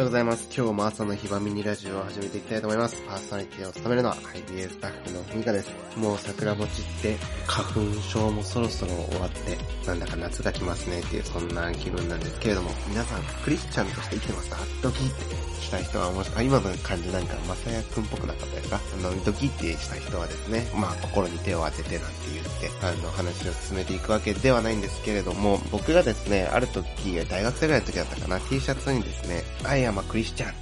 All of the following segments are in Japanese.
ようございます。今日も朝のひばミニラジオを始めていきたいと思います。パーソナリティを務めるのは、ハイビエスタッフのふみかです。もう桜も散って、花粉症もそろそろ終わって、なんだか夏が来ますねっていう、そんな気分なんですけれども、皆さん、クリスチャンとして生きてますか？ドキってした人はもし、あ、今の感じなんか、まさやくんっぽくなかったですか？あの、ドキってした人はですね、まあ、心に手を当ててなんて言って、あの、話を進めていくわけではないんですけれども、僕がですね、ある時、大学生ぐらいの時だったかな、T シャツにですね、I am a Christian っ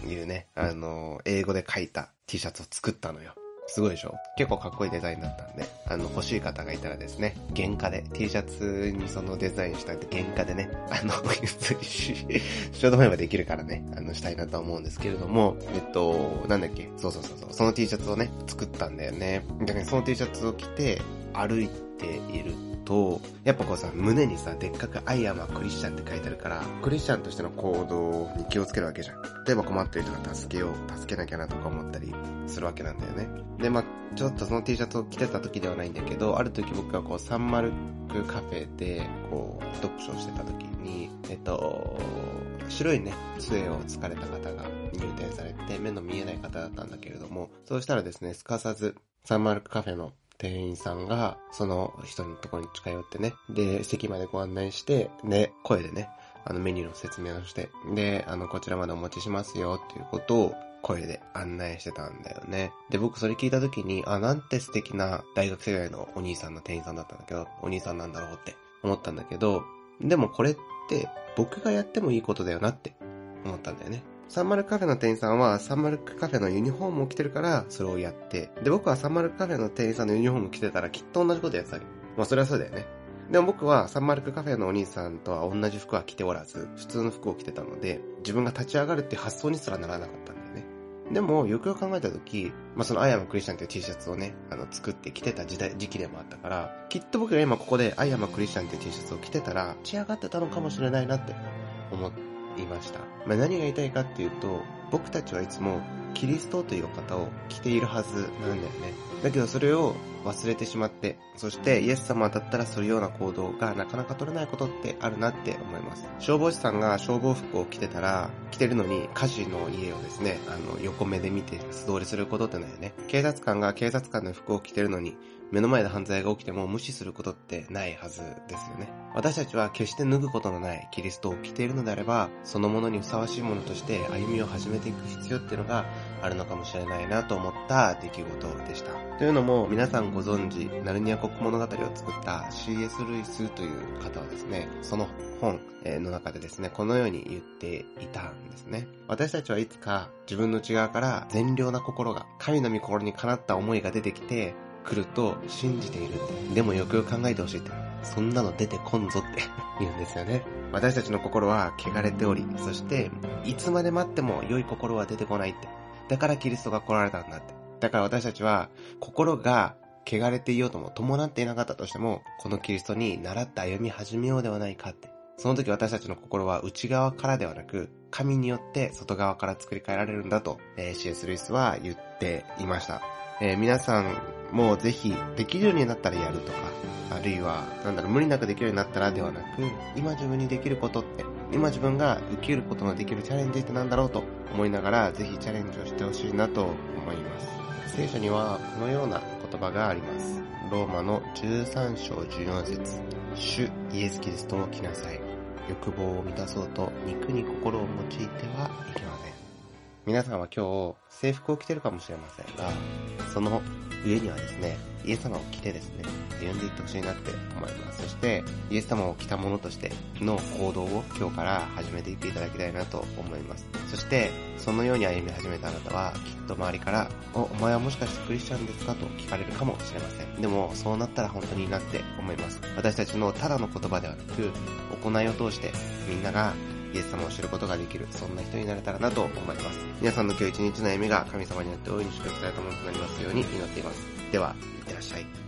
ていうね、あの、英語で書いた T シャツを作ったのよ。すごいでしょ？結構かっこいいデザインだったんで、あの、欲しい方がいたらですね、原価で、T シャツにそのデザインしたいって原価でね、あの、普通にショートファイバーできるからね、あの、したいなと思うんですけれども、えっと、なんだっけ、そうそうそうそう、その T シャツをね、作ったんだよね。だからその T シャツを着て、歩いている。と、やっぱこうさ、胸にさ、でっかくアイアムはクリスチャンって書いてあるから、クリスチャンとしての行動に気をつけるわけじゃん。例えば困ってる人が助けよう、助けなきゃなとか思ったりするわけなんだよね。で、まあちょっとその T シャツを着てた時ではないんだけど、ある時僕がこう、サンマルクカフェで、こう、読書してた時に、えっと、白いね、杖を疲れた方が入店されて、目の見えない方だったんだけれども、そうしたらですね、すかさず、サンマルクカフェの店員さんが、その人のところに近寄ってね、で、席までご案内して、で、声でね、あのメニューの説明をして、で、あの、こちらまでお持ちしますよっていうことを声で案内してたんだよね。で、僕それ聞いた時に、あ、なんて素敵な大学生ぐらいのお兄さんの店員さんだったんだけど、お兄さんなんだろうって思ったんだけど、でもこれって僕がやってもいいことだよなって思ったんだよね。サンマルカフェの店員さんはサンマルカフェのユニフォームを着てるからそれをやって、で、僕はサンマルカフェの店員さんのユニフォームを着てたらきっと同じことやってたり。まあそれはそうだよね。でも僕はサンマルクカフェのお兄さんとは同じ服は着ておらず、普通の服を着てたので、自分が立ち上がるって発想にすらならなかったんだよね。でも、よくよく考えたとき、まあ、そのアイアムクリスチャンっていう T シャツをね、あの、作って着てた時代、時期でもあったから、きっと僕が今ここでアイアムクリスチャンっていう T シャツを着てたら、立ち上がってたのかもしれないなって思っいました。まあ、何が言いたいかっていうと、僕たちはいつもキリストという方を着ているはずなんだよね。だけどそれを忘れてしまって、そしてイエス様だったらそういうような行動がなかなか取れないことってあるなって思います。消防士さんが消防服を着てたら、着てるのに火事の家をですね、あの、横目で見て素通りすることってないよね。警察官が警察官の服を着てるのに、目の前で犯罪が起きても無視することってないはずですよね。私たちは決して脱ぐことのないキリストを着ているのであれば、そのものにふさわしいものとして歩みを始めていく必要っていうのがあるのかもしれないなと思った出来事でした。というのも、皆さんご存知、ナルニア国物語を作った C.S. ルイスという方はですね、その本の中でですね、このように言っていたんですね。私たちはいつか自分の内側から善良な心が、神の御心にかなった思いが出てきて、来ると信じているって。でもよくよく考えてほしいって。そんなの出てこんぞって 言うんですよね。私たちの心は汚れており、そしていつまで待っても良い心は出てこないって。だからキリストが来られたんだって。だから私たちは心が汚れていようとも伴っていなかったとしても、このキリストに習って歩み始めようではないかって。その時私たちの心は内側からではなく、神によって外側から作り変えられるんだと、えー、CS ルイスは言っていました。えー、皆さんもぜひできるようになったらやるとか、あるいは、なんだろう、無理なくできるようになったらではなく、今自分にできることって、今自分が受けることのできるチャレンジってなんだろうと思いながら、ぜひチャレンジをしてほしいなと思います。聖書にはこのような言葉があります。ローマの13章14節主イエス・キリストを来なさい。欲望を満たそうと肉に心を用いてはいけません。皆さんは今日制服を着てるかもしれませんが、その上にはですね、イエス様を着てですね、呼んでいってほしいなって思います。そして、イエス様を着たものとしての行動を今日から始めていっていただきたいなと思います。そして、そのように歩み始めたあなたは、きっと周りから、お、お前はもしかしてクリスチャンですかと聞かれるかもしれません。でも、そうなったら本当にいいなって思います。私たちのただの言葉ではなく、行いを通して、みんながイエス様を知ることができる、そんな人になれたらなと思います。皆さんの今日一日の歩みが神様によって大いに祝福されたものとなりますように祈っています。では、いってらっしゃい。